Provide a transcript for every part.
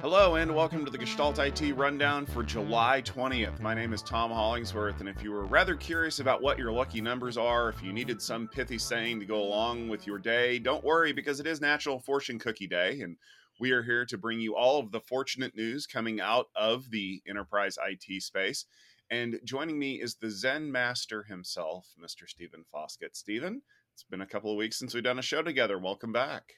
Hello and welcome to the Gestalt IT Rundown for July 20th. My name is Tom Hollingsworth, and if you were rather curious about what your lucky numbers are, if you needed some pithy saying to go along with your day, don't worry because it is Natural Fortune Cookie Day, and we are here to bring you all of the fortunate news coming out of the enterprise IT space. And joining me is the Zen master himself, Mr. Stephen Foskett. Stephen, it's been a couple of weeks since we've done a show together. Welcome back.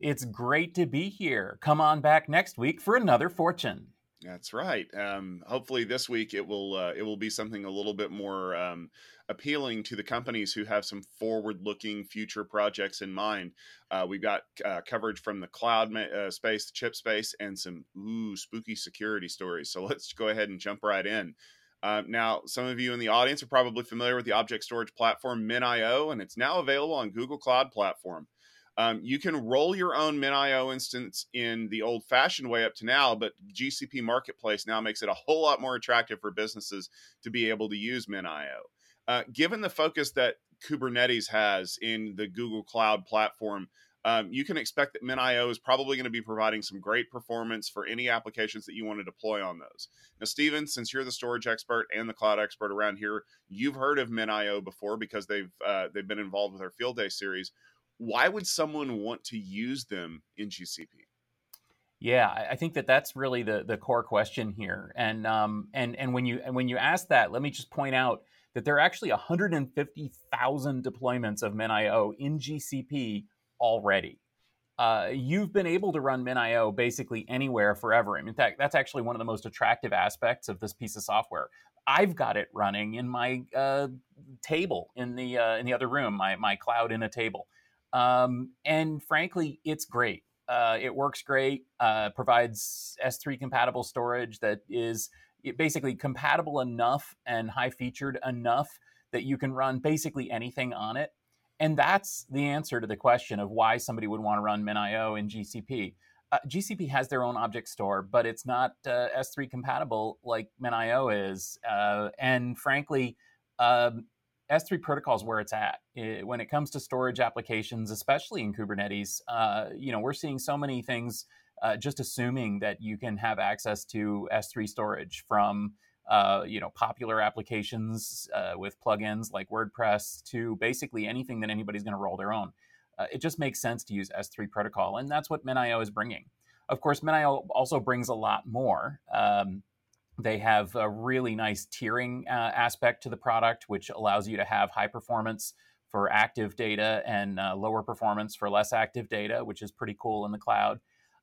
It's great to be here. Come on back next week for another fortune. That's right. Um, hopefully, this week it will uh, it will be something a little bit more um, appealing to the companies who have some forward-looking future projects in mind. Uh, we've got uh, coverage from the cloud ma- uh, space, the chip space, and some ooh spooky security stories. So let's go ahead and jump right in. Uh, now, some of you in the audience are probably familiar with the object storage platform MinIO, and it's now available on Google Cloud Platform. Um, you can roll your own MinIO instance in the old fashioned way up to now, but GCP Marketplace now makes it a whole lot more attractive for businesses to be able to use MinIO. Uh, given the focus that Kubernetes has in the Google Cloud platform, um, you can expect that MinIO is probably going to be providing some great performance for any applications that you want to deploy on those. Now, Stephen, since you're the storage expert and the cloud expert around here, you've heard of MinIO before because they've uh, they've been involved with our Field Day series why would someone want to use them in GCP? Yeah, I think that that's really the the core question here. And um, and and when you and when you ask that, let me just point out that there are actually 150,000 deployments of MinIO in GCP already. Uh, you've been able to run MinIO basically anywhere forever. In fact, that's actually one of the most attractive aspects of this piece of software. I've got it running in my uh, table in the uh, in the other room, my my cloud in a table. Um, and frankly, it's great. Uh, it works great, uh, provides S3 compatible storage that is basically compatible enough and high featured enough that you can run basically anything on it. And that's the answer to the question of why somebody would want to run MinIO in GCP. Uh, GCP has their own object store, but it's not uh, S3 compatible like MinIO is. Uh, and frankly, um, S3 protocol is where it's at it, when it comes to storage applications, especially in Kubernetes. Uh, you know, we're seeing so many things. Uh, just assuming that you can have access to S3 storage from uh, you know popular applications uh, with plugins like WordPress to basically anything that anybody's going to roll their own. Uh, it just makes sense to use S3 protocol, and that's what MinIO is bringing. Of course, MinIO also brings a lot more. Um, they have a really nice tiering uh, aspect to the product, which allows you to have high performance for active data and uh, lower performance for less active data, which is pretty cool in the cloud.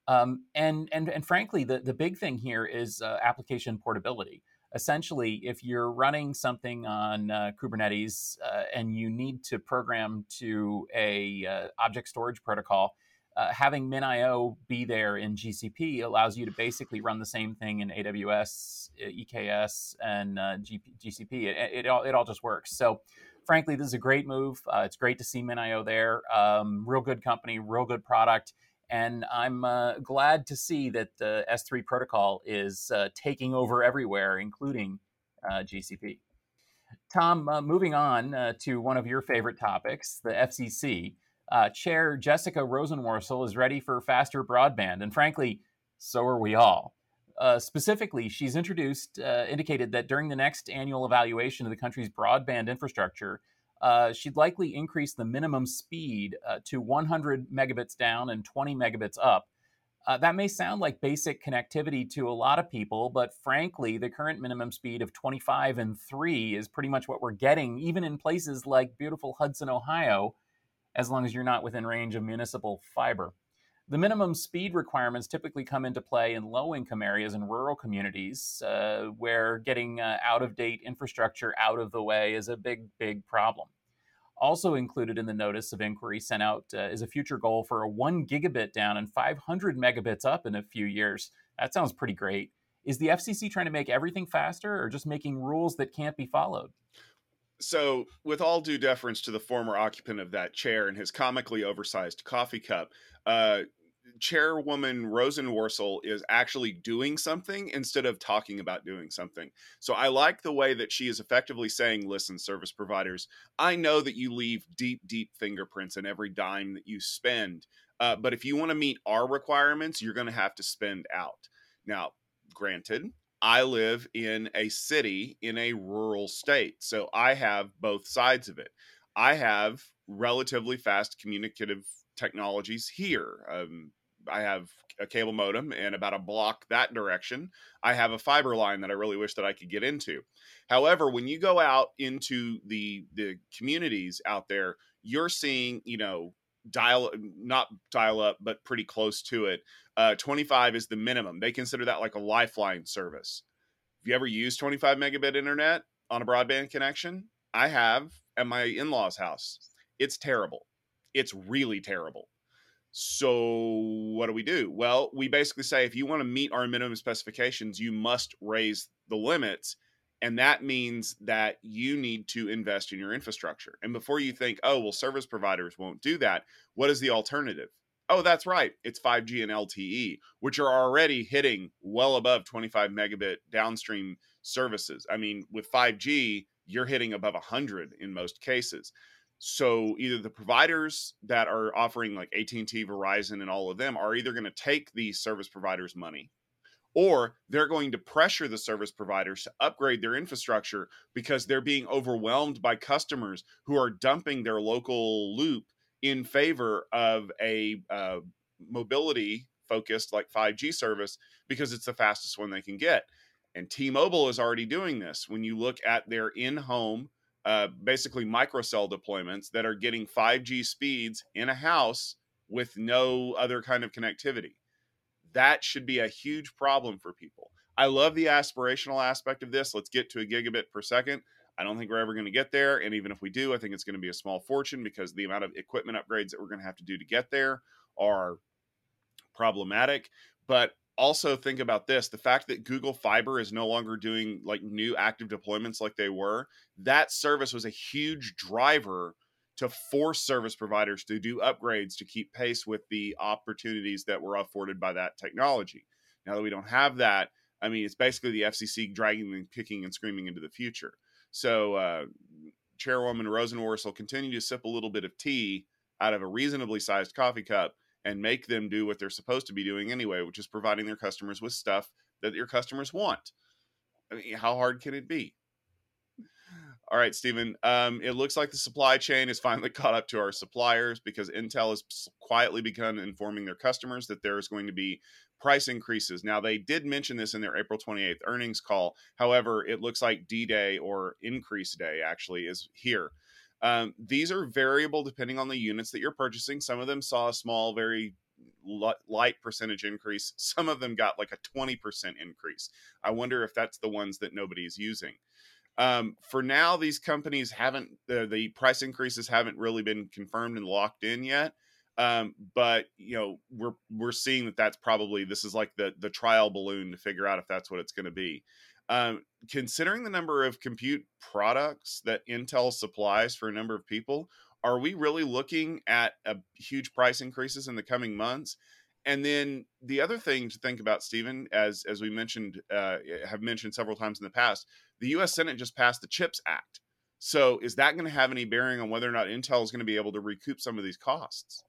Um, and, and, and frankly, the, the big thing here is uh, application portability. Essentially, if you're running something on uh, Kubernetes uh, and you need to program to a uh, object storage protocol, uh, having MinIO be there in GCP allows you to basically run the same thing in AWS, EKS, and uh, GCP. It, it, all, it all just works. So, frankly, this is a great move. Uh, it's great to see MinIO there. Um, real good company, real good product. And I'm uh, glad to see that the S3 protocol is uh, taking over everywhere, including uh, GCP. Tom, moving on to one of your favorite topics, the FCC. Uh, Chair Jessica Rosenworcel is ready for faster broadband, and frankly, so are we all. Uh, specifically, she's introduced, uh, indicated that during the next annual evaluation of the country's broadband infrastructure, uh, she'd likely increase the minimum speed uh, to 100 megabits down and 20 megabits up. Uh, that may sound like basic connectivity to a lot of people, but frankly, the current minimum speed of 25 and 3 is pretty much what we're getting, even in places like beautiful Hudson, Ohio, as long as you're not within range of municipal fiber. The minimum speed requirements typically come into play in low income areas and rural communities uh, where getting uh, out of date infrastructure out of the way is a big, big problem. Also included in the notice of inquiry sent out uh, is a future goal for a 1 gigabit down and 500 megabits up in a few years. That sounds pretty great. Is the FCC trying to make everything faster or just making rules that can't be followed? So with all due deference to the former occupant of that chair and his comically oversized coffee cup uh, chairwoman rosenworcel is actually doing something instead of talking about doing something so i like the way that she is effectively saying listen service providers i know that you leave deep deep fingerprints in every dime that you spend Uh, but if you want to meet our requirements, you're going to have to spend out. Now, granted, I live in a city in a rural state. So I have both sides of it. I have relatively fast communicative technologies here. Um, I have a cable modem and about a block that direction. I have a fiber line that I really wish that I could get into. However, when you go out into the the communities out there, you're seeing, you know, dial not dial up but pretty close to it uh, 25 is the minimum. They consider that like a lifeline service. Have you ever used 25 megabit internet on a broadband connection? I have at my in-laws house. It's terrible. It's really terrible. So what do we do? Well we basically say if you want to meet our minimum specifications you must raise the limits and that means that you need to invest in your infrastructure. And before you think, oh, well, service providers won't do that, what is the alternative? Oh, that's right. It's 5G and LTE, which are already hitting well above 25 megabit downstream services. I mean, with 5G, you're hitting above 100 in most cases. So either the providers that are offering like AT&T, Verizon and all of them are either going to take these service providers money or they're going to pressure the service providers to upgrade their infrastructure because they're being overwhelmed by customers who are dumping their local loop in favor of a uh, mobility focused like 5G service because it's the fastest one they can get. And T Mobile is already doing this. When you look at their in home, uh, basically microcell deployments that are getting 5G speeds in a house with no other kind of connectivity that should be a huge problem for people. I love the aspirational aspect of this. Let's get to a gigabit per second. I don't think we're ever going to get there. And even if we do, I think it's going to be a small fortune because the amount of equipment upgrades that we're going to have to do to get there are problematic. But also think about this the fact that Google Fiber is no longer doing like new active deployments like they were, that service was a huge driver to force service providers to do upgrades to keep pace with the opportunities that were afforded by that technology. Now that we don't have that, I mean, it's basically the FCC dragging and kicking and screaming into the future. So, uh, Chairwoman Rosenworcel will continue to sip a little bit of tea out of a reasonably sized coffee cup and make them do what they're supposed to be doing anyway, which is providing their customers with stuff that your customers want. I mean, how hard can it be? All right, Stephen. Um, it looks like the supply chain is finally caught up to our suppliers because Intel has quietly begun informing their customers that there is going to be price increases. Now, they did mention this in their April 28th earnings call. However, it looks like D Day or increase day actually is here. Um, these are variable depending on the units that you're purchasing. Some of them saw a small, very light percentage increase. Some of them got like a 20% increase. I wonder if that's the ones that nobody's using. Um, for now, these companies haven't the price increases haven't really been confirmed and locked in yet. Um, but you know we're we're seeing that that's probably this is like the the trial balloon to figure out if that's what it's going to be. Um, considering the number of compute products that Intel supplies for a number of people, are we really looking at a huge price increases in the coming months? And then the other thing to think about, Stephen, as as we mentioned, uh, have mentioned several times in the past, the U.S. Senate just passed the CHIPS Act. So is that going to have any bearing on whether or not Intel is going to be able to recoup some of these costs?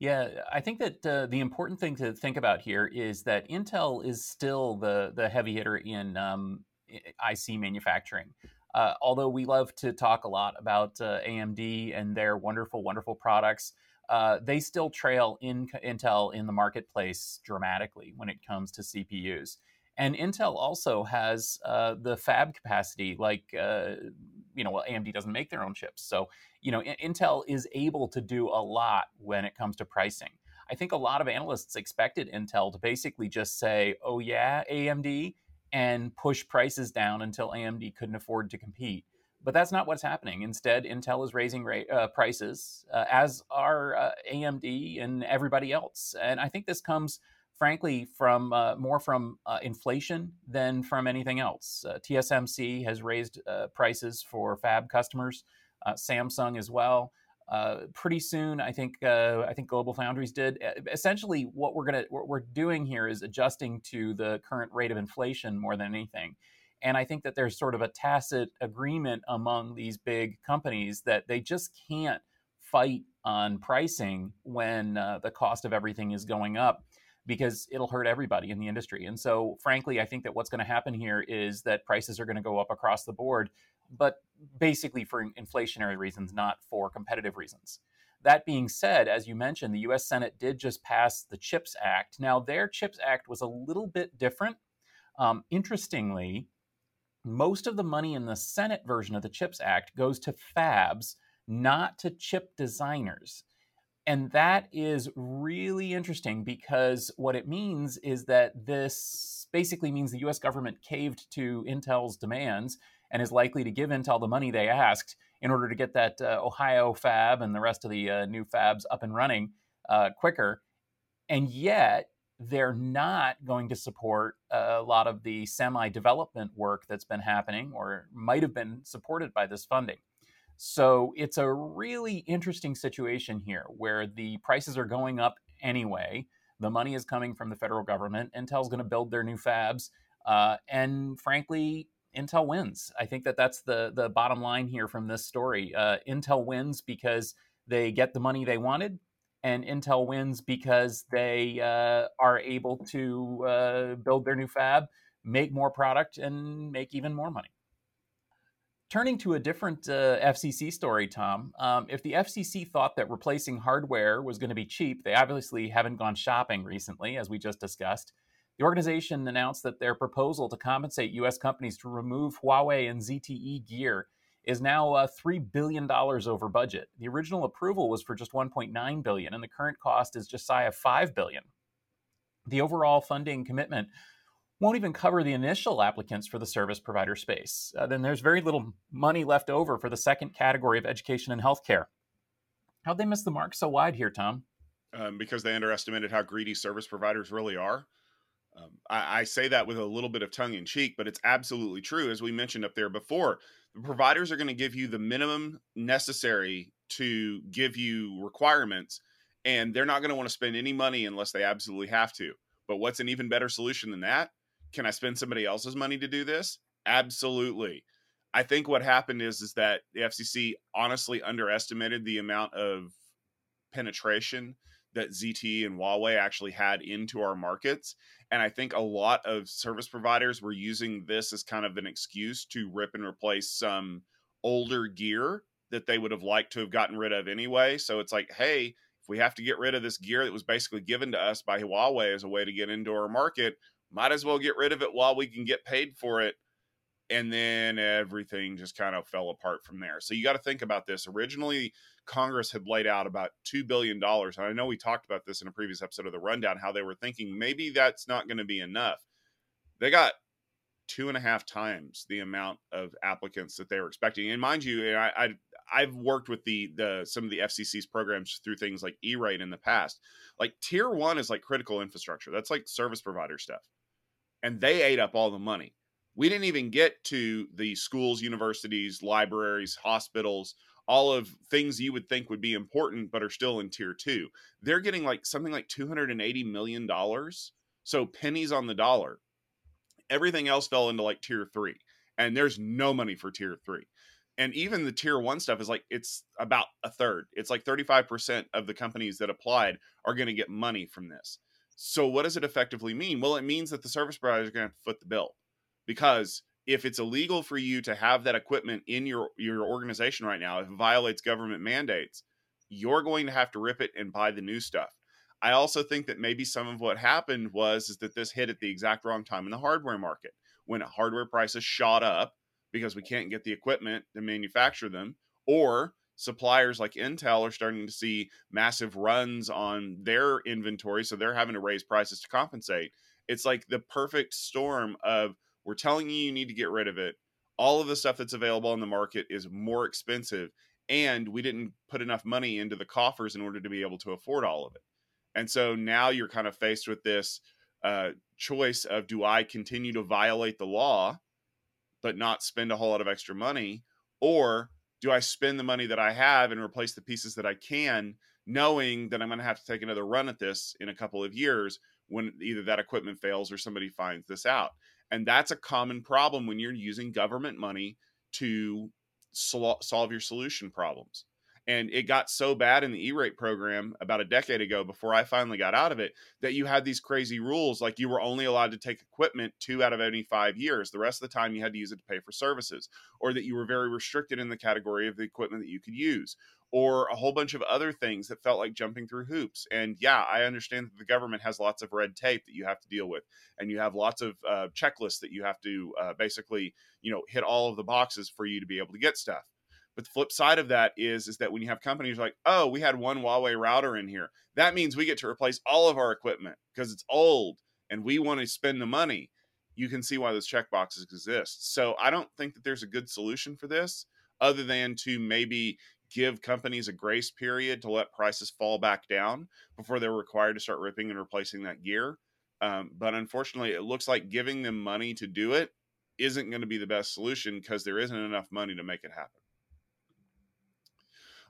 Yeah, I think that uh, the important thing to think about here is that Intel is still the the heavy hitter in um, IC manufacturing. Uh, although we love to talk a lot about uh, AMD and their wonderful, wonderful products, uh, they still trail in Intel in the marketplace dramatically when it comes to CPUs. And Intel also has uh, the fab capacity, like, uh, you know, well, AMD doesn't make their own chips. So, you know, Intel is able to do a lot when it comes to pricing. I think a lot of analysts expected Intel to basically just say, oh, yeah, AMD, and push prices down until AMD couldn't afford to compete. But that's not what's happening. Instead, Intel is raising uh, prices, uh, as are uh, AMD and everybody else. And I think this comes, frankly, from uh, more from uh, inflation than from anything else. Uh, TSMC has raised prices for fab customers, Samsung as well. pretty soon, I think I think Global Foundries did. Essentially, what we're gonna what we're doing here is adjusting to the current rate of inflation more than anything. And I think that there's sort of a tacit agreement among these big companies that they just can't fight on pricing when uh, the cost of everything is going up because it'll hurt everybody in the industry. And so, frankly, I think that what's going to happen here is that prices are going to go up across the board, but basically for inflationary reasons, not for competitive reasons. That being said, as you mentioned, the US Senate did just pass the CHIPS Act. Now, their CHIPS Act was a little bit different. Um, interestingly, most of the money in the Senate version of the CHIPS Act goes to fabs, not to chip designers. And that is really interesting because what it means is that this basically means the US government caved to Intel's demands and is likely to give Intel the money they asked in order to get that uh, Ohio fab and the rest of the uh, new fabs up and running uh, quicker. And yet, they're not going to support a lot of the semi development work that's been happening or might have been supported by this funding. So it's a really interesting situation here where the prices are going up anyway. The money is coming from the federal government. Intel's going to build their new fabs. Uh, and frankly, Intel wins. I think that that's the, the bottom line here from this story. Uh, Intel wins because they get the money they wanted, and Intel wins because they uh, are able to uh, build their new fab, make more product, and make even more money turning to a different uh, FCC story, Tom, um, if the FCC thought that replacing hardware was going to be cheap, they obviously haven't gone shopping recently, as we just discussed. The organization announced that their proposal to compensate U.S. companies to remove Huawei and ZTE gear is now uh, three billion dollars over budget. The original approval was for just 1.9 billion, and the current cost is just shy of 5 billion. The overall funding commitment won't even cover the initial applicants for the service provider space. Uh, then there's very little money left over for the second category of education and healthcare. How'd they miss the mark so wide here, Tom? Um, because they underestimated how greedy service providers really are. Um, I, I, say that with a little bit of tongue in cheek, but it's absolutely true. As we mentioned up there before, the providers are going to give you the minimum necessary to give you requirements, and they're not going to want to spend any money unless they absolutely have to. But what's an even better solution than that? Can I spend somebody else's money to do this? Absolutely. I think what happened is is that the FCC honestly underestimated the amount of penetration that ZTE and Huawei actually had into our markets. And I think a lot of service providers were using this as kind of an excuse to rip and replace some older gear that they would have liked to have gotten rid of anyway. So it's like, hey, if we have to get rid of this gear that was basically given to us by Huawei as a way to get into our market, might as well get rid of it while we can get paid for it and then everything just kind of fell apart from there. So you got to think about this. Originally, Congress had laid out about $2 billion. And I know we talked about this in a previous episode of the rundown, how they were thinking maybe that's not going to be enough. They got two and a half times the amount of applicants that they were expecting. And mind you, I, I I've worked with the the some of the FCC's programs through things like E-rate in the past. Like tier one is like critical infrastructure. That's like service provider stuff and they ate up all the money. We didn't even get to the schools, universities, libraries, hospitals, all of things you would think would be important, but are still in tier two. They're getting like something like $280 million. So pennies on the dollar. Everything else fell into like tier three, and there's no money for tier three. And even the tier one stuff is like it's about a third. It's like 35% of the companies that applied are going to get money from this. So what does it effectively mean? Well, it means that the service provider is going to foot the bill because if it's illegal for you to have that equipment in your your organization right now, if it violates government mandates, you're going to have to rip it and buy the new stuff. I also think that maybe some of what happened was is that this hit at the exact wrong time in the hardware market when hardware prices shot up because we can't get the equipment to manufacture them or suppliers like Intel are starting to see massive runs on their inventory, so they're having to raise prices to compensate. It's like the perfect storm of we're telling you you need to get rid of it. All of the stuff that's available on the market is more expensive, and we didn't put enough money into the coffers in order to be able to afford all of it. And so now you're kind of faced with this uh, choice of do I continue to violate the law, but not spend a whole lot of extra money, or do I spend the money that I have and replace the pieces that I can, knowing that I'm going to have to take another run at this in a couple of years when either that equipment fails or somebody finds this out? And that's a common problem when you're using government money to sol- solve your solution problems. And it got so bad in the E rate program about a decade ago before I finally got out of it that you had these crazy rules like you were only allowed to take equipment two out of any five years. The rest of the time you had to use it to pay for services, or that you were very restricted in the category of the equipment that you could use, or a whole bunch of other things that felt like jumping through hoops. And yeah, I understand that the government has lots of red tape that you have to deal with, and you have lots of uh, checklists that you have to uh, basically, you know, hit all of the boxes for you to be able to get stuff. But the flip side of that is is that when you have companies like, oh, we had one Huawei router in here, that means we get to replace all of our equipment because it's old and we want to spend the money. You can see why those check boxes exist. So I don't think that there's a good solution for this other than to maybe give companies a grace period to let prices fall back down before they're required to start ripping and replacing that gear. Um, but unfortunately, it looks like giving them money to do it isn't going to be the best solution because there isn't enough money to make it happen.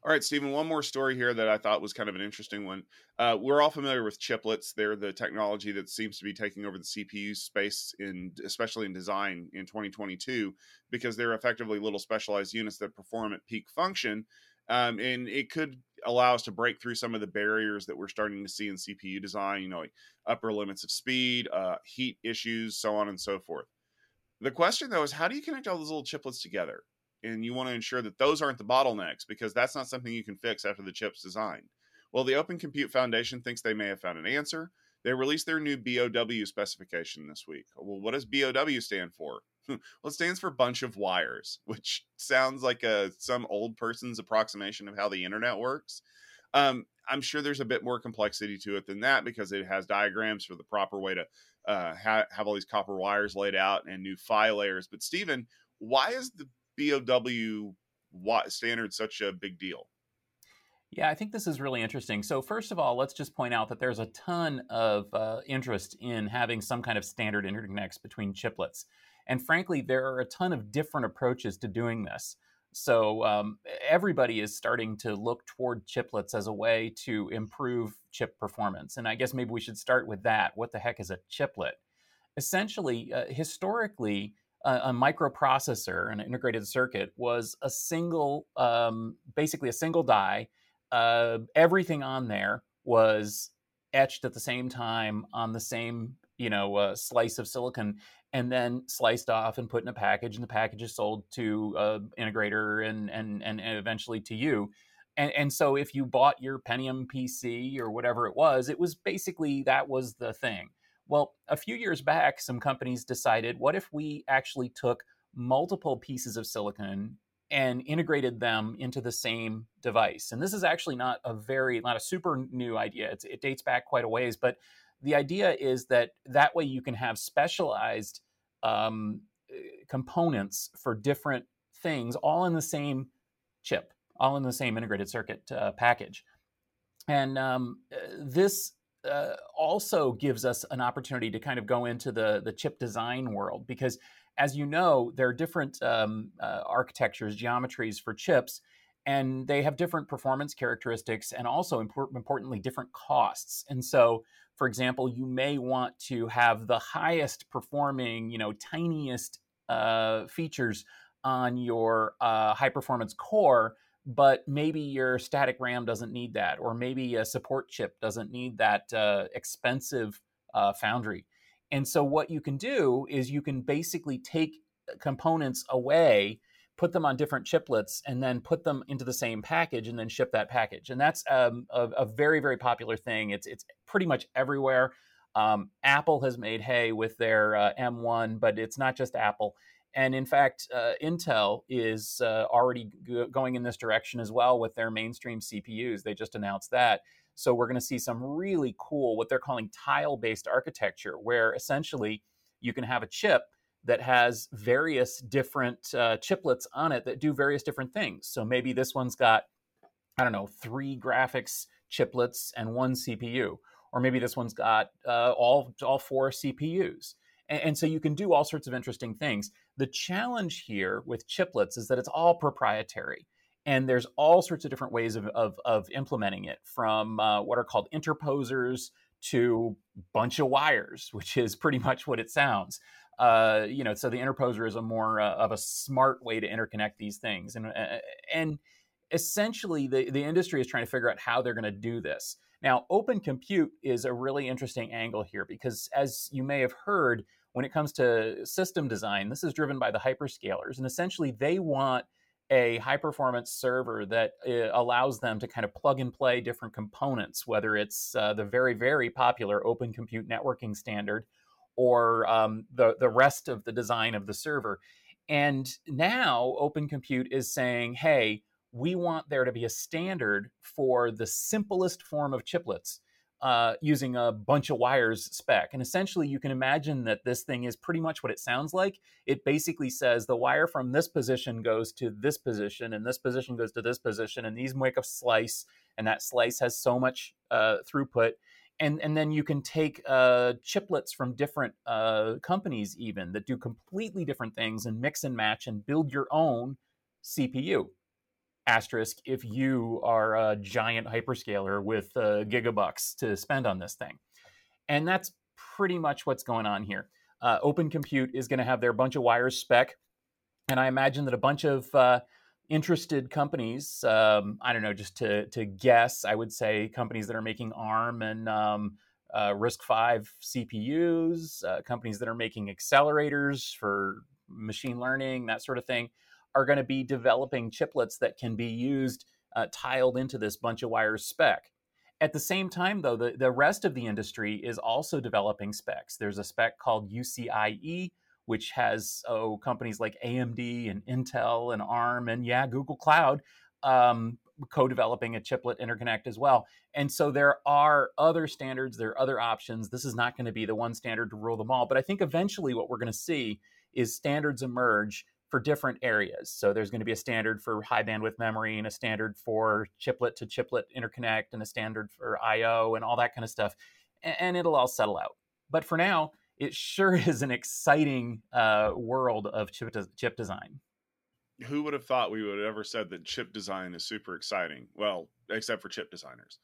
All right, Stephen, one more story here that I thought was kind of an interesting one. Uh, we're all familiar with chiplets. They're the technology that seems to be taking over the CPU space, in especially in design in 2022, because they're effectively little specialized units that perform at peak function. Um, and it could allow us to break through some of the barriers that we're starting to see in CPU design, you know, like upper limits of speed, uh, heat issues, so on and so forth. The question though is how do you connect all those little chiplets together? And you want to ensure that those aren't the bottlenecks because that's not something you can fix after the chip's designed. Well, the Open Compute Foundation thinks they may have found an answer. They released their new BOW specification this week. Well, what does BOW stand for? well, it stands for bunch of wires, which sounds like a some old person's approximation of how the internet works. Um, I'm sure there's a bit more complexity to it than that because it has diagrams for the proper way to uh, ha- have all these copper wires laid out and new PHY layers. But Stephen, why is the BOW standard such a big deal? Yeah, I think this is really interesting. So, first of all, let's just point out that there's a ton of uh, interest in having some kind of standard interconnects between chiplets. And frankly, there are a ton of different approaches to doing this. So, um, everybody is starting to look toward chiplets as a way to improve chip performance. And I guess maybe we should start with that. What the heck is a chiplet? Essentially, uh, historically, a, a microprocessor, an integrated circuit, was a single, um, basically a single die. Uh, everything on there was etched at the same time on the same, you know, uh, slice of silicon, and then sliced off and put in a package, and the package is sold to an integrator and, and and eventually to you. And, and, so if you bought your Pentium PC or whatever it was, it was basically that was the thing. Well, a few years back, some companies decided what if we actually took multiple pieces of silicon and integrated them into the same device? And this is actually not a very, not a super new idea. It's, it dates back quite a ways, but the idea is that that way you can have specialized um, components for different things all in the same chip, all in the same integrated circuit uh, package. And um, this uh, also gives us an opportunity to kind of go into the the chip design world because as you know there are different um, uh, architectures geometries for chips and they have different performance characteristics and also import- importantly different costs. And so for example you may want to have the highest performing you know tiniest uh, features on your uh, high performance core but maybe your static RAM doesn't need that, or maybe a support chip doesn't need that uh, expensive uh, foundry. And so, what you can do is you can basically take uh, components away, put them on different chiplets, and then put them into the same package, and then ship that package. And that's um, a, a, very, very popular thing. It's it's pretty much everywhere. Um, Apple has made hay with their uh, M1, but it's not just Apple. And in fact, uh, Intel is uh, already g- going in this direction as well with their mainstream CPUs. They just announced that. So we're going to see some really cool, what they're calling tile based architecture, where essentially you can have a chip that has various different uh, chiplets on it that do various different things. So maybe this one's got, I don't know, three graphics chiplets and one CPU. Or maybe this one's got uh, all, all four CPUs. And so you can do all sorts of interesting things. The challenge here with chiplets is that it's all proprietary. And there's all sorts of different ways of, of, of implementing it from uh, what are called interposers to bunch of wires, which is pretty much what it sounds. Uh, you know, so the interposer is a more uh, of a smart way to interconnect these things, and uh, and essentially, the, the industry is trying to figure out how they're going to do this. Now, open compute is a really interesting angle here because, as you may have heard, when it comes to system design, this is driven by the hyperscalers. And essentially, they want a high performance server that uh, allows them to kind of plug and play different components, whether it's uh, the very, very popular Open Compute Networking Standard or um, the, the rest of the design of the server. And now Open Compute is saying, hey, we want there to be a standard for the simplest form of chiplets uh, using a bunch of wires spec. And essentially, you can imagine that this thing is pretty much what it sounds like. It basically says the wire from this position goes to this position, and this position goes to this position, and these make a slice, and that slice has so much uh, throughput. And, and then you can take uh, chiplets from different uh, companies, even that do completely different things, and mix and match and build your own CPU asterisk if you are a giant hyperscaler with uh, gigabucks to spend on this thing. And that's pretty much what's going on here. Uh, Open Compute is going to have their bunch of wires spec, and I imagine that a bunch of uh, interested companies, um, I don't know, just to, to guess, I would say companies that are making ARM and um, uh, RISC-V CPUs, uh, companies that are making accelerators for machine learning, that sort of thing, are going to be developing chiplets that can be used uh, tiled into this bunch of wires spec. At the same time, though, the, the rest of the industry is also developing specs. There's a spec called UCIe, which has oh, companies like AMD and Intel and ARM and yeah, Google Cloud um, co-developing a chiplet interconnect as well. And so there are other standards, there are other options. This is not going to be the one standard to rule them all, but I think eventually what we're going to see is standards emerge for different areas. So there's going to be a standard for high bandwidth memory and a standard for chiplet to chiplet interconnect and a standard for IO and all that kind of stuff. And it'll all settle out. But for now, it sure is an exciting uh, world of chip, de- chip design. Who would have thought we would have ever said that chip design is super exciting? Well, except for chip designers.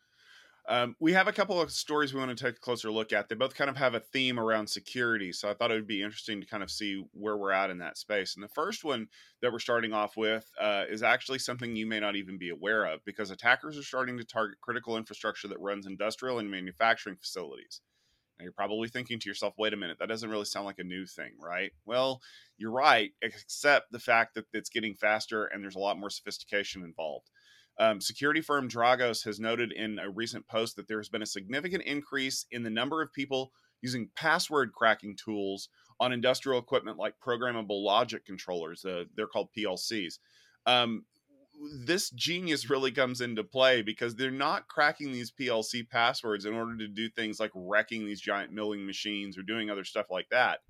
Um, we have a couple of stories we want to take a closer look at. They both kind of have a theme around security. So I thought it would be interesting to kind of see where we're at in that space. And the first one that we're starting off with uh, is actually something you may not even be aware of because attackers are starting to target critical infrastructure that runs industrial and manufacturing facilities. Now you're probably thinking to yourself, wait a minute, that doesn't really sound like a new thing, right? Well, you're right, except the fact that it's getting faster and there's a lot more sophistication involved. Um, security firm Dragos has noted in a recent post that there has been a significant increase in the number of people using password cracking tools on industrial equipment like programmable logic controllers. Uh, they're called PLCs. Um, this genius really comes into play because they're not cracking these PLC passwords in order to do things like wrecking these giant milling machines or doing other stuff like that.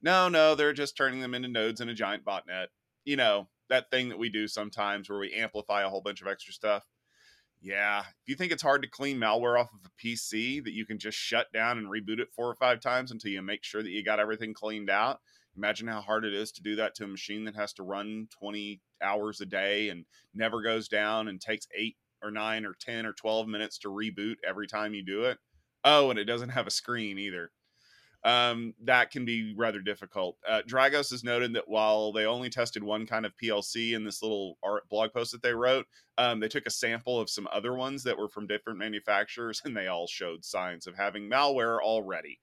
No, no, they're just turning them into nodes in a giant botnet. You know, that thing that we do sometimes where we amplify a whole bunch of extra stuff. Yeah, if you think it's hard to clean malware off of a PC that you can just shut down and reboot it four or five times until you make sure that you got everything cleaned out, imagine how hard it is to do that to a machine that has to run 20 hours a day and never goes down and takes eight or nine or 10 or 12 minutes to reboot every time you do it. Oh, and it doesn't have a screen either um, that can be rather difficult. Uh, Dragos has noted that while they only tested one kind of PLC in this little art blog post that they wrote, um, they took a sample of some other ones that were from different manufacturers, and they all showed signs of having malware already.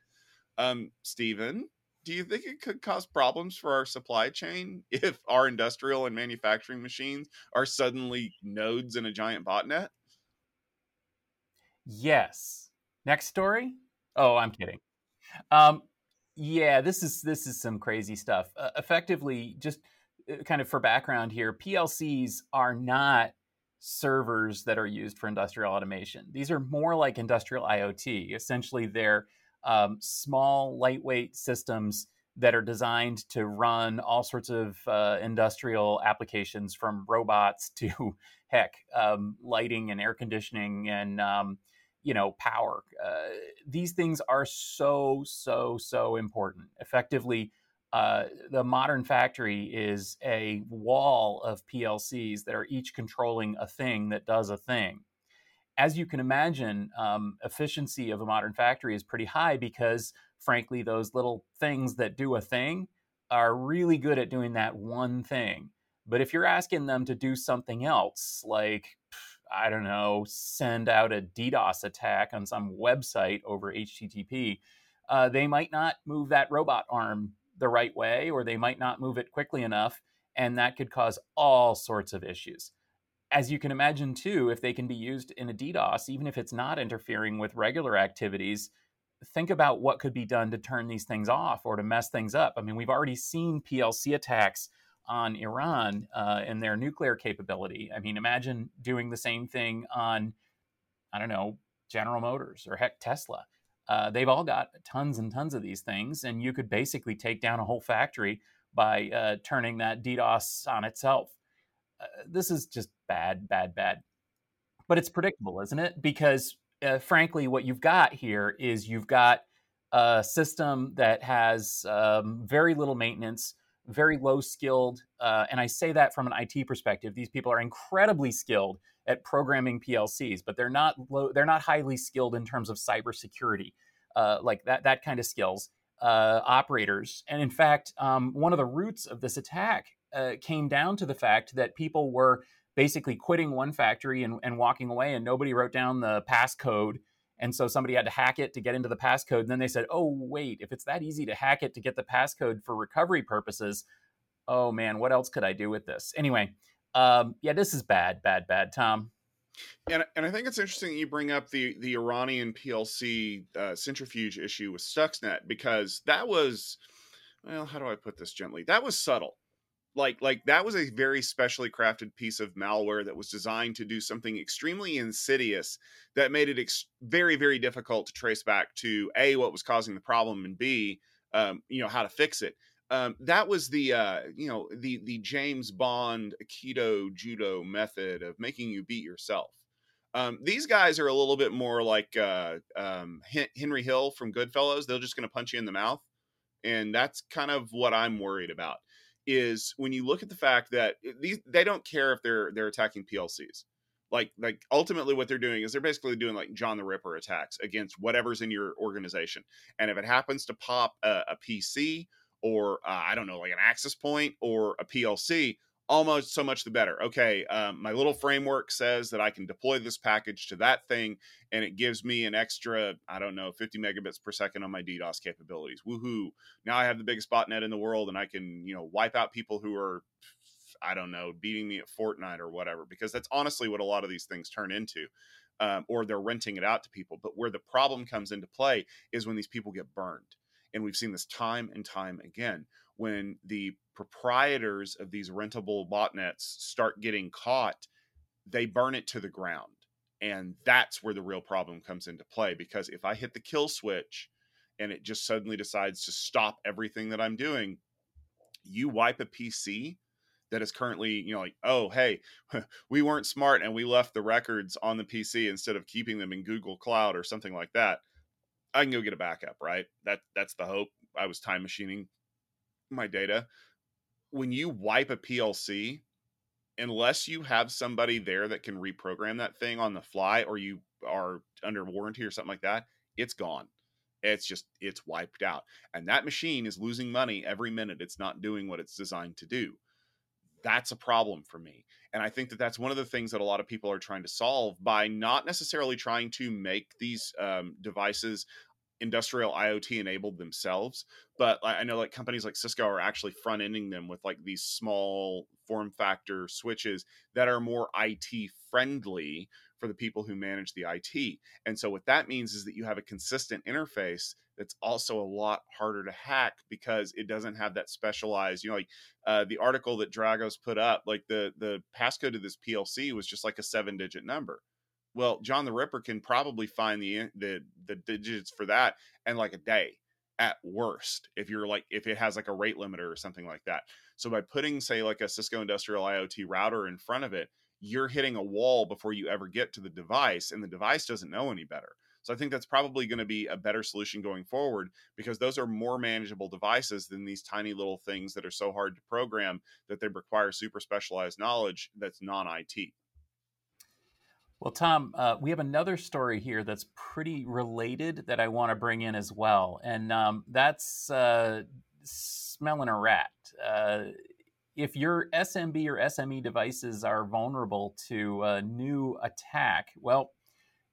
Um, Stephen, do you think it could cause problems for our supply chain if our industrial and manufacturing machines are suddenly nodes in a giant botnet? Yes. Next story? Oh, I'm kidding. Um, yeah, this is this is some crazy stuff. Uh, effectively, just uh, kind of for background here, PLCs are not servers that are used for industrial automation. These are more like industrial IoT. Essentially, they're um, small, lightweight systems that are designed to run all sorts of uh, industrial applications, from robots to heck, um, lighting and air conditioning and um, you know power uh, these things are so so so important. Effectively uh, the modern factory is a wall of plcs that are each controlling a thing that does a thing. As you can imagine um, efficiency of a modern factory is pretty high because frankly those little things that do a thing are really good at doing that one thing. But if you're asking them to do something else, like, I don't know, send out a DDoS attack on some website over HTTP, uh, they might not move that robot arm the right way, or they might not move it quickly enough. And that could cause all sorts of issues. As you can imagine, too, if they can be used in a DDoS, even if it's not interfering with regular activities, think about what could be done to turn these things off or to mess things up. I mean, we've already seen PLC attacks on Iran uh, and their nuclear capability. I mean, imagine doing the same thing on, I don't know, General Motors or heck, Tesla. Uh, they've all got tons and tons of these things, and you could basically take down a whole factory by uh, turning that DDoS on itself. Uh, this is just bad, bad, bad. But it's predictable, isn't it? Because uh, frankly, what you've got here is you've got a system that has um, very little maintenance, very low skilled. Uh, and I say that from an IT perspective. These people are incredibly skilled at programming PLCs, but they're not low, they're not highly skilled in terms of cybersecurity, uh, like that that kind of skills. Uh, operators, and in fact, um, one of the roots of this attack uh, came down to the fact that people were basically quitting one factory and, and walking away, and nobody wrote down the passcode. And so somebody had to hack it to get into the passcode. And then they said, oh, wait, if it's that easy to hack it to get the passcode for recovery purposes, oh man, what else could I do with this? Anyway, um, yeah, this is bad, bad, bad, Tom. And, and I think it's interesting you bring up the the Iranian PLC uh, centrifuge issue with Stuxnet because that was, well, how do I put this gently? That was subtle. Like like that was a very specially crafted piece of malware that was designed to do something extremely insidious that made it ex- very very difficult to trace back to a what was causing the problem and b um, you know how to fix it um, that was the uh, you know the the James Bond Aikido judo method of making you beat yourself. Um, these guys are a little bit more like uh, um, Henry Hill from Goodfellas. They're just going to punch you in the mouth, and that's kind of what I'm worried about. Is when you look at the fact that these they don't care if they're they're attacking PLCs. Like like ultimately what they're doing is they're basically doing like John the Ripper attacks against whatever's in your organization. And if it happens to pop a, a PC or uh, I don't know, like an access point or a PLC, almost so much the better. Okay, um, my little framework says that I can deploy this package to that thing, and it gives me an extra, I don't know, 50 megabits per second on my DDoS capabilities. Woohoo! Now I have the biggest botnet in the world, and I can, you know, wipe out people who are, I don't know, beating me at Fortnite or whatever. Because that's honestly what a lot of these things turn into. Um, or they're renting it out to people. But where the problem comes into play is when these people get burned and we've seen this time and time again when the proprietors of these rentable botnets start getting caught, they burn it to the ground. And that's where the real problem comes into play because if I hit the kill switch and it just suddenly decides to stop everything that I'm doing, you wipe a PC that is currently, you know, like, oh, hey, we weren't smart and we left the records on the PC instead of keeping them in Google Cloud or something like that. I can go get a backup, right? That that's the hope. I was time machining my data. When you wipe a PLC, unless you have somebody there that can reprogram that thing on the fly or you are under warranty or something like that, it's gone. It's just it's wiped out. And that machine is losing money every minute it's not doing what it's designed to do. That's a problem for me. And I think that that's one of the things that a lot of people are trying to solve by not necessarily trying to make these um, devices industrial IoT enabled themselves, but I know like companies like Cisco are actually front ending them with like these small form factor switches that are more IT friendly for the people who manage the IT. And so what that means is that you have a consistent interface that's also a lot harder to hack because it doesn't have that specialized, you know, like uh, the article that Dragos put up, like the the passcode of this PLC was just like a seven digit number. Well, John the Ripper can probably find the the the digits for that in like a day at worst if you're like if it has like a rate limiter or something like that. So by putting say like a Cisco Industrial IoT router in front of it, you're hitting a wall before you ever get to the device and the device doesn't know any better. So I think that's probably going to be a better solution going forward because those are more manageable devices than these tiny little things that are so hard to program that they require super specialized knowledge that's non-IT. Well, Tom, uh, we have another story here that's pretty related that I want to bring in as well, and um, that's uh, smelling a rat. Uh, if your SMB or SME devices are vulnerable to a new attack, well,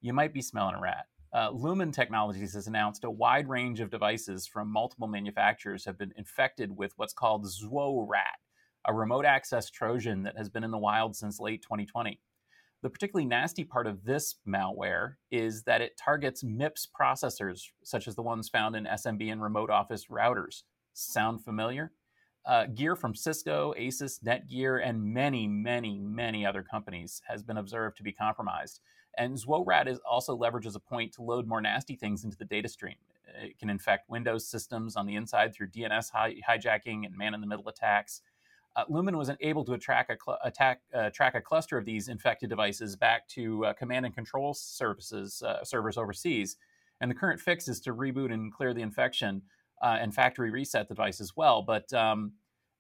you might be smelling a rat. Uh, Lumen Technologies has announced a wide range of devices from multiple manufacturers have been infected with what's called ZuoRat, a remote access Trojan that has been in the wild since late 2020. The particularly nasty part of this malware is that it targets MIPS processors, such as the ones found in SMB and remote office routers. Sound familiar? Uh, gear from Cisco, Asus, Netgear, and many, many, many other companies has been observed to be compromised. And ZuoRat is also leverages a point to load more nasty things into the data stream. It can infect Windows systems on the inside through DNS hi- hijacking and man-in-the-middle attacks. Uh, Lumen wasn't able to track a, cl- attack, uh, track a cluster of these infected devices back to uh, command and control services uh, servers overseas. And the current fix is to reboot and clear the infection uh, and factory reset the device as well. But um,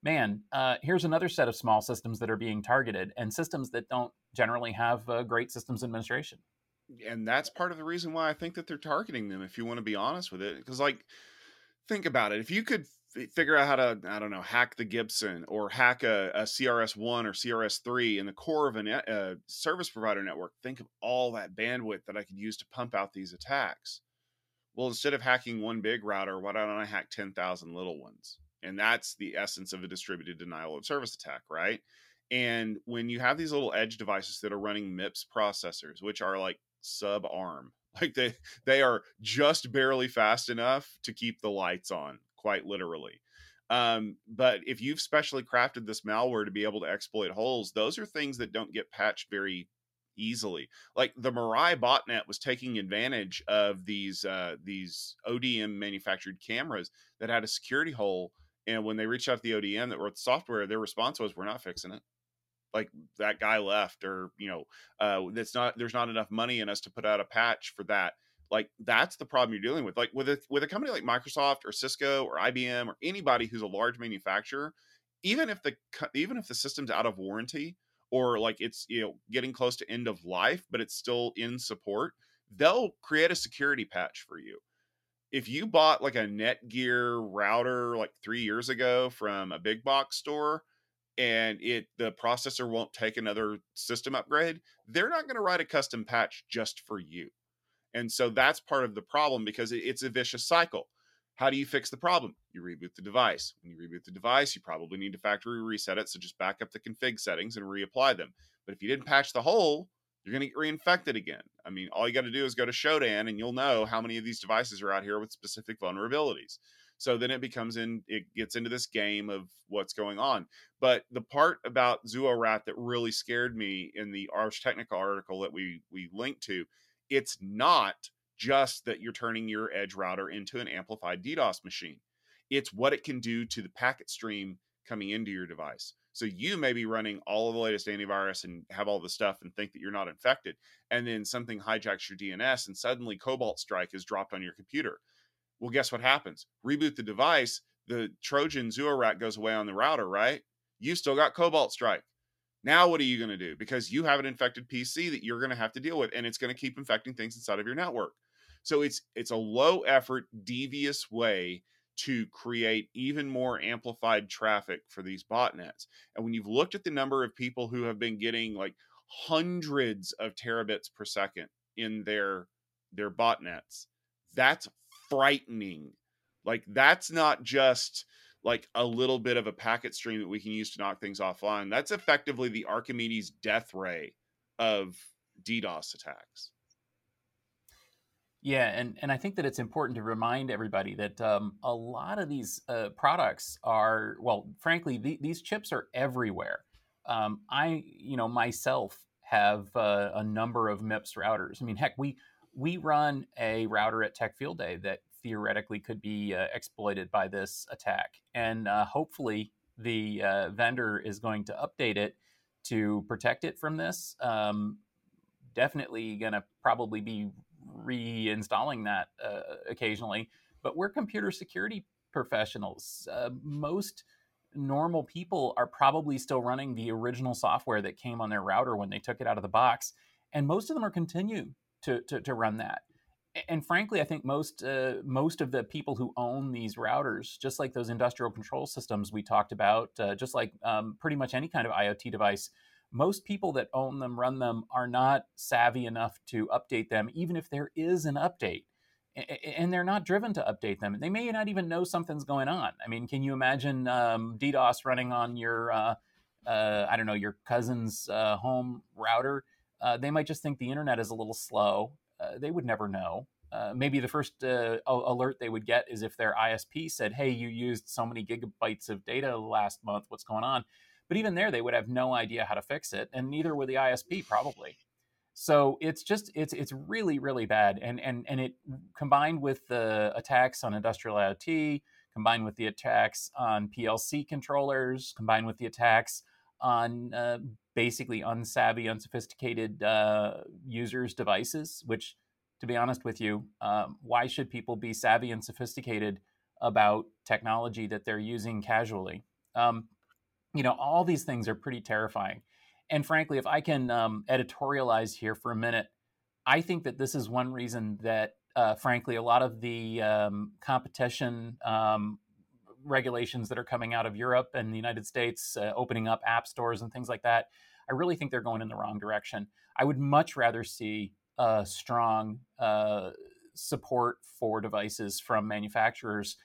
man, uh, here's another set of small systems that are being targeted and systems that don't generally have great systems administration. And that's part of the reason why I think that they're targeting them, if you want to be honest with it. Because, like, think about it. If you could figure out how to I don't know hack the Gibson or hack a, a CRS one or CRS three in the core of a uh, service provider network. Think of all that bandwidth that I could use to pump out these attacks. Well, instead of hacking one big router, why don't I hack ten thousand little ones? And that's the essence of a distributed denial of service attack, right? And when you have these little edge devices that are running MIPS processors, which are like sub arm, like they they are just barely fast enough to keep the lights on quite literally. Um, but if you've specially crafted this malware to be able to exploit holes, those are things that don't get patched very easily. Like the Mirai botnet was taking advantage of these uh, these ODM manufactured cameras that had a security hole, and when they reached out to the ODM that wrote the software, their response was, "We're not fixing it." Like that guy left, or you know, uh, that's not there's not enough money in us to put out a patch for that like that's the problem you're dealing with like with a with a company like microsoft or cisco or ibm or anybody who's a large manufacturer even if the even if the system's out of warranty or like it's you know getting close to end of life but it's still in support they'll create a security patch for you. If you bought like a netgear router like three years ago from a big box store and it the processor won't take another system upgrade they're not going to write a custom patch just for you and so that's part of the problem because it's a vicious cycle. How do you fix the problem? You reboot the device. When you reboot the device, you probably need to factory reset it. So just back up the config settings and reapply them. But if you didn't patch the hole, you're going to get reinfected again. I mean, all you got to do is go to Shodan and you'll know how many of these devices are out here with specific vulnerabilities. So then it becomes in, it gets into this game of what's going on. But the part about ZuoRat that really scared me in the Ars Technica article that we we linked to it's not just that you're turning your edge router into an amplified DDoS machine. It's what it can do to the packet stream coming into your device. So you may be running all of the latest antivirus and have all the stuff and think that you're not infected. And then something hijacks your DNS and suddenly Cobalt Strike is dropped on your computer. Well, guess what happens? Reboot the device, the Trojan ZuoRat goes away on the router, right? You still got Cobalt Strike. Now, what are you going to do? Because you have an infected PC that you're going to have to deal with, and it's going to keep infecting things inside of your network. So it's it's a low effort, devious way to create even more amplified traffic for these botnets. And when you've looked at the number of people who have been getting like hundreds of terabits per second in their their botnets, that's frightening. Like that's not just like a little bit of a packet stream that we can use to knock things offline. That's effectively the Archimedes death ray of DDoS attacks. Yeah, and, and I think that it's important to remind everybody that um, a lot of these uh, products are, well, frankly, the, these chips are everywhere. Um, I, you know, myself have uh, a number of MIPS routers. I mean, heck, we we run a router at Tech Field Day that theoretically could be uh, exploited by this attack. And uh, hopefully, the uh, vendor is going to update it to protect it from this. Um, definitely going to probably be reinstalling that uh, occasionally. But we're computer security professionals. Uh, most normal people are probably still running the original software that came on their router when they took it out of the box. And most of them are continue to, to, to run that and frankly, I think most uh, most of the people who own these routers, just like those industrial control systems we talked about, uh, just like um, pretty much any kind of IoT device, most people that own them, run them, are not savvy enough to update them, even if there is an update. And they're not driven to update them. They may not even know something's going on. I mean, can you imagine um, DDoS running on your, uh, uh I don't know, your cousin's uh, home router? Uh, they might just think the internet is a little slow uh, they would never know. Uh, maybe the first uh, alert they would get is if their ISP said, "Hey, you used so many gigabytes of data last month. What's going on?" But even there, they would have no idea how to fix it, and neither would the ISP probably. So it's just it's it's really really bad, and and and it combined with the attacks on industrial IoT, combined with the attacks on PLC controllers, combined with the attacks on uh, basically unsavvy, unsophisticated uh, users' devices. Which, to be honest with you, um, why should people be savvy and sophisticated about technology that they're using casually? Um, you know, all these things are pretty terrifying. And frankly, if I can um, editorialize here for a minute, I think that this is one reason that, uh, frankly, a lot of the um, competition um, regulations that are coming out of Europe and the United States, uh, opening up app stores and things like that, I really think they're going in the wrong direction. I would much rather see a strong uh, support for devices from manufacturers,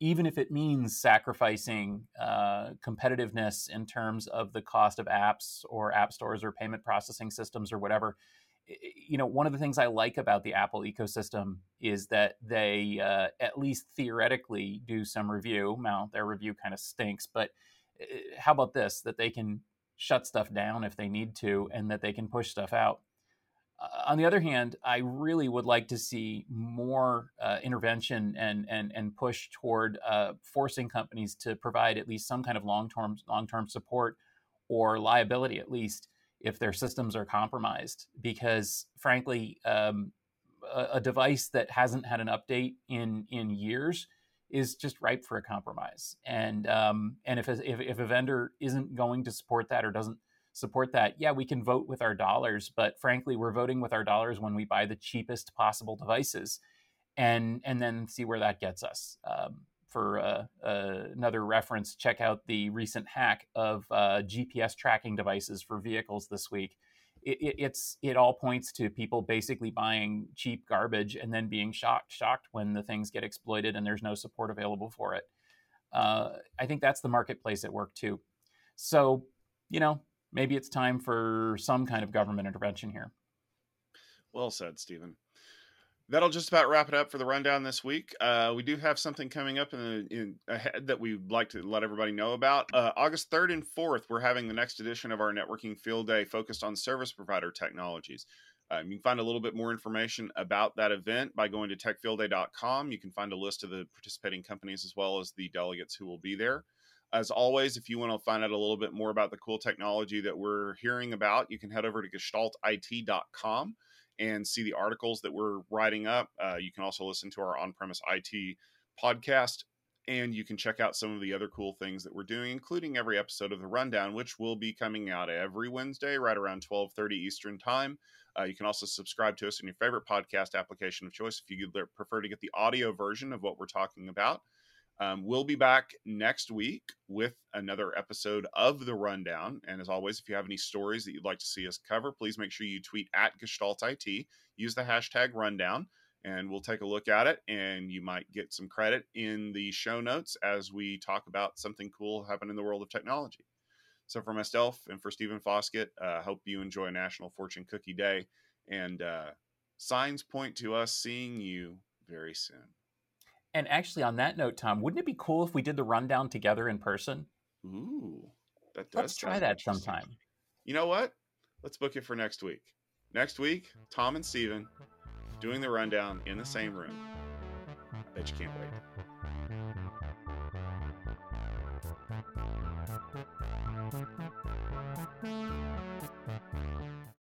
even if it means sacrificing uh, competitiveness in terms of the cost of apps or app stores or payment processing systems or whatever you know, one of the things I like about the Apple ecosystem is that they, uh, at least theoretically, do some review. Now, their review kind of stinks, but uh, how about this? That they can shut stuff down if they need to, and that they can push stuff out. Uh, on the other hand, I really would like to see more uh, intervention and and and push toward uh, forcing companies to provide at least some kind of long term long term support or liability, at least if their systems are compromised because frankly um, a, a, device that hasn't had an update in in years is just ripe for a compromise. And um, and if, a, if, if a vendor isn't going to support that or doesn't support that yeah we can vote with our dollars but frankly we're voting with our dollars when we buy the cheapest possible devices and and then see where that gets us. Um, for uh, uh, another reference, check out the recent hack of uh, GPS tracking devices for vehicles this week. It, it, it's it all points to people basically buying cheap garbage and then being shocked shocked when the things get exploited and there's no support available for it. Uh, I think that's the marketplace at work too. So you know maybe it's time for some kind of government intervention here. Well said, Stephen that'll just about wrap it up for the rundown this week. Uh, we do have something coming up in, the, in ahead that we'd like to let everybody know about. Uh, August 3rd and 4th, we're having the next edition of our networking field day focused on service provider technologies. Um, you can find a little bit more information about that event by going to techfieldday.com. You can find a list of the participating companies as well as the delegates who will be there. As always, if you want to find out a little bit more about the cool technology that we're hearing about, you can head over to gestaltit.com and see the articles that we're writing up. Uh, you can also listen to our on premise IT podcast. And you can check out some of the other cool things that we're doing, including every episode of the Rundown, which will be coming out every Wednesday, right around 1230 Eastern Time. Uh, you can also subscribe to us in your favorite podcast application of choice if you prefer to get the audio version of what we're talking about. Um, we'll be back next week with another episode of the rundown. And as always, if you have any stories that you'd like to see us cover, please make sure you tweet at Gestalt IT. Use the hashtag rundown, and we'll take a look at it. And you might get some credit in the show notes as we talk about something cool happening in the world of technology. So, for myself and for Stephen Foskett, I uh, hope you enjoy National Fortune Cookie Day. And uh, signs point to us seeing you very soon. And actually, on that note, Tom, wouldn't it be cool if we did the rundown together in person? Ooh, that does. Let's try that sometime. You know what? Let's book it for next week. Next week, Tom and Stephen doing the rundown in the same room. I bet you can't wait.